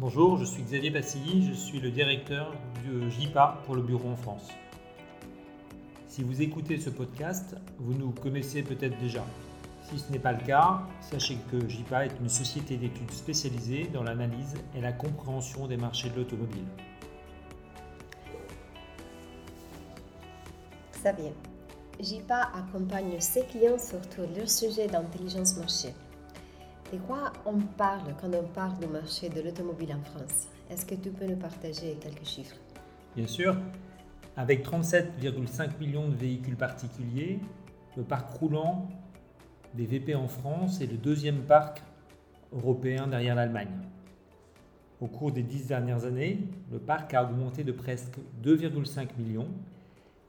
Bonjour, je suis Xavier Bassilly, je suis le directeur du JIPA pour le bureau en France. Si vous écoutez ce podcast, vous nous connaissez peut-être déjà. Si ce n'est pas le cas, sachez que JIPA est une société d'études spécialisée dans l'analyse et la compréhension des marchés de l'automobile. Xavier, JIPA accompagne ses clients sur tous leurs sujets d'intelligence marché. De quoi on parle quand on parle du marché de l'automobile en France? Est-ce que tu peux nous partager quelques chiffres? Bien sûr. Avec 37,5 millions de véhicules particuliers, le parc roulant des VP en France est le deuxième parc européen derrière l'Allemagne. Au cours des dix dernières années, le parc a augmenté de presque 2,5 millions.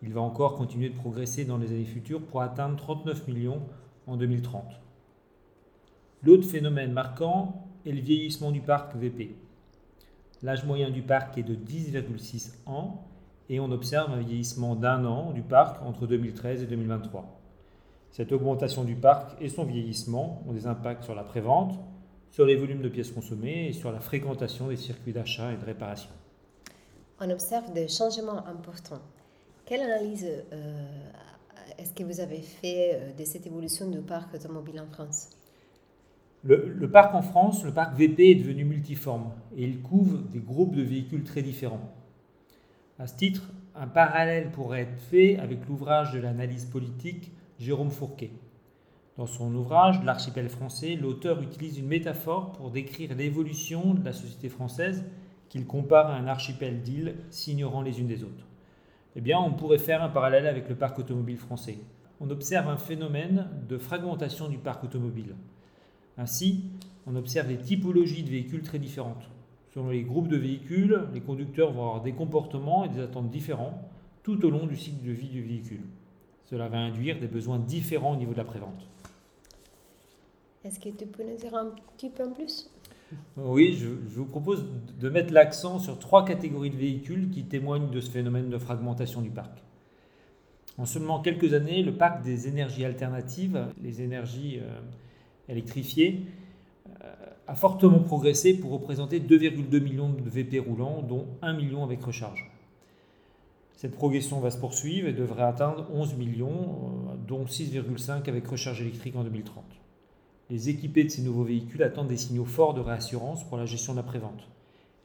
Il va encore continuer de progresser dans les années futures pour atteindre 39 millions en 2030. L'autre phénomène marquant est le vieillissement du parc VP. L'âge moyen du parc est de 10,6 ans et on observe un vieillissement d'un an du parc entre 2013 et 2023. Cette augmentation du parc et son vieillissement ont des impacts sur la prévente, sur les volumes de pièces consommées et sur la fréquentation des circuits d'achat et de réparation. On observe des changements importants. Quelle analyse euh, est-ce que vous avez fait euh, de cette évolution du parc automobile en France? Le, parc en France, le parc VP est devenu multiforme et il couvre des groupes de véhicules très différents. À ce titre, un parallèle pourrait être fait avec l'ouvrage de l'analyse politique Jérôme Fourquet. Dans son ouvrage L'archipel français, l'auteur utilise une métaphore pour décrire l'évolution de la société française qu'il compare à un archipel d'îles s'ignorant les unes des autres. Eh bien, on pourrait faire un parallèle avec le parc automobile français. On observe un phénomène de fragmentation du parc automobile. Ainsi, on observe des typologies de véhicules très différentes. Selon les groupes de véhicules, les conducteurs vont avoir des comportements et des attentes différents tout au long du cycle de vie du véhicule. Cela va induire des besoins différents au niveau de la prévente. Est-ce que tu peux nous dire un petit peu en plus? Oui, je, vous propose de mettre l'accent sur trois catégories de véhicules qui témoignent de ce phénomène de fragmentation du parc. En seulement quelques années, le parc des énergies alternatives, les énergies euh, électrifié euh, a fortement progressé pour représenter 2,2 millions de VP roulants, dont 1 million avec recharge. Cette progression va se poursuivre et devrait atteindre 11 millions, euh, dont 6,5 avec recharge électrique en 2030. Les équipés de ces nouveaux véhicules attendent des signaux forts de réassurance pour la gestion de la prévente.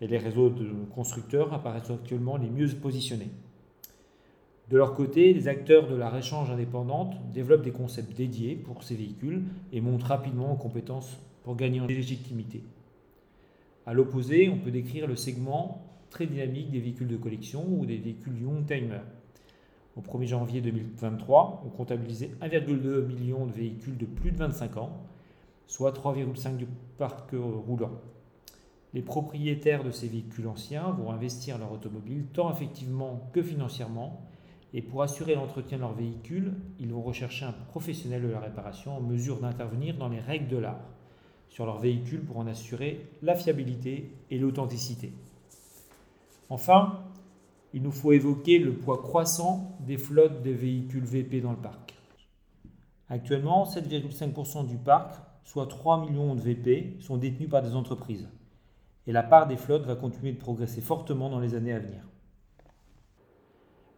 Et les réseaux de constructeurs apparaissent actuellement les mieux positionnés. De leur côté, les acteurs de la réchange indépendante développent des concepts dédiés pour ces véhicules et montent rapidement en compétences pour gagner en légitimité. À l'opposé, on peut décrire le segment très dynamique des véhicules de collection ou des véhicules Young Timer. Au 1er janvier 2023, on comptabilisait 1,2 million de véhicules de plus de 25 ans, soit 3,5 du parc roulant. Les propriétaires de ces véhicules anciens vont investir leur automobile tant effectivement que financièrement et pour assurer l'entretien de leur véhicule, ils vont rechercher un professionnel de la réparation en mesure d'intervenir dans les règles de l'art sur leur véhicule pour en assurer la fiabilité et l'authenticité. Enfin, il nous faut évoquer le poids croissant des flottes de véhicules VP dans le parc. Actuellement, 7,5% du parc, soit 3 millions de VP, sont détenus par des entreprises. Et la part des flottes va continuer de progresser fortement dans les années à venir.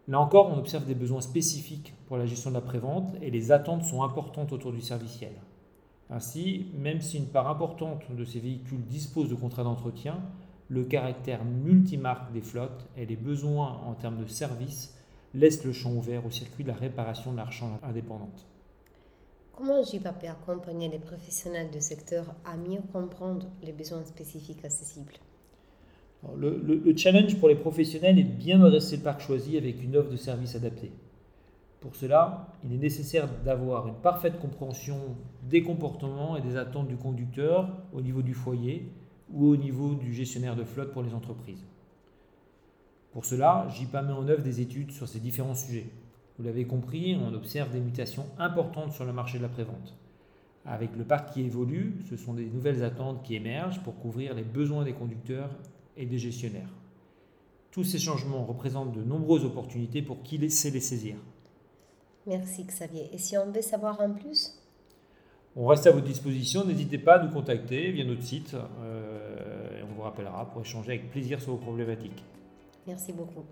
Là encore, on observe des besoins spécifiques pour la gestion de la prévente et les attentes sont importantes autour du serviciel. Ainsi, même si une part importante de ces véhicules dispose de contrats d'entretien, le caractère multimarque des flottes et les besoins en termes de services laissent le champ ouvert au circuit de la réparation de marchands indépendante. Comment JIPA peut accompagner les professionnels du secteur à mieux comprendre les besoins spécifiques accessibles? Le, challenge pour les professionnels est de bien adresser le parc choisi avec une offre de service adaptée. Pour cela, il est nécessaire d'avoir une parfaite compréhension des comportements et des attentes du conducteur au niveau du foyer ou au niveau du gestionnaire de flotte pour les entreprises. Pour cela, JIPA met en œuvre des études sur ces différents sujets. Vous l'avez compris, on observe des mutations importantes sur le marché de la prévente. Avec le parc qui évolue, ce sont des nouvelles attentes qui émergent pour couvrir les besoins des conducteurs et des gestionnaires. Tous ces changements représentent de nombreuses opportunités pour qui sait les saisir. Merci Xavier. Et si on veut savoir en plus? On reste à votre disposition. N'hésitez pas à nous contacter via notre site. Euh, on vous rappellera pour échanger avec plaisir sur vos problématiques. Merci beaucoup.